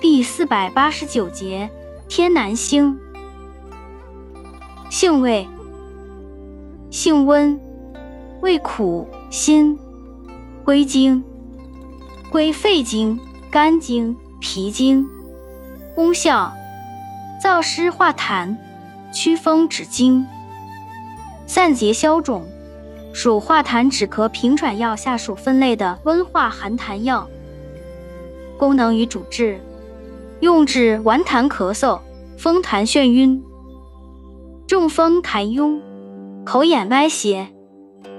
第四百八十九节，天南星。性味：性温，味苦辛，归经：归肺经、肝经、脾经。功效：燥湿化痰，祛风止痉，散结消肿，属化痰止咳平喘药下属分类的温化寒痰药。功能与主治：用治顽痰咳嗽、风痰眩晕。中风痰痈、口眼歪斜、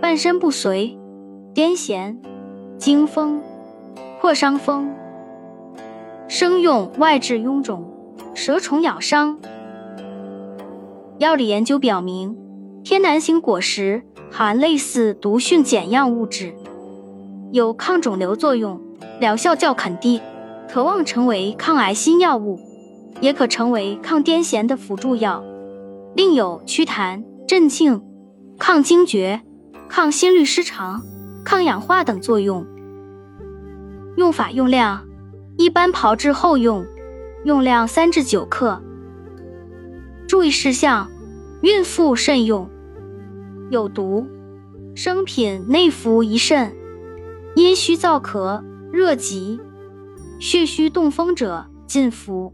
半身不遂、癫痫、惊风、破伤风。生用外治臃肿、蛇虫咬伤。药理研究表明，天南星果实含类似毒蕈碱样物质，有抗肿瘤作用，疗效较肯定，渴望成为抗癌新药物，也可成为抗癫痫的辅助药。另有祛痰、镇静、抗惊厥、抗心律失常、抗氧化等作用。用法用量：一般炮制后用，用量三至九克。注意事项：孕妇慎用，有毒。生品内服宜慎。阴虚燥咳、热疾、血虚动风者禁服。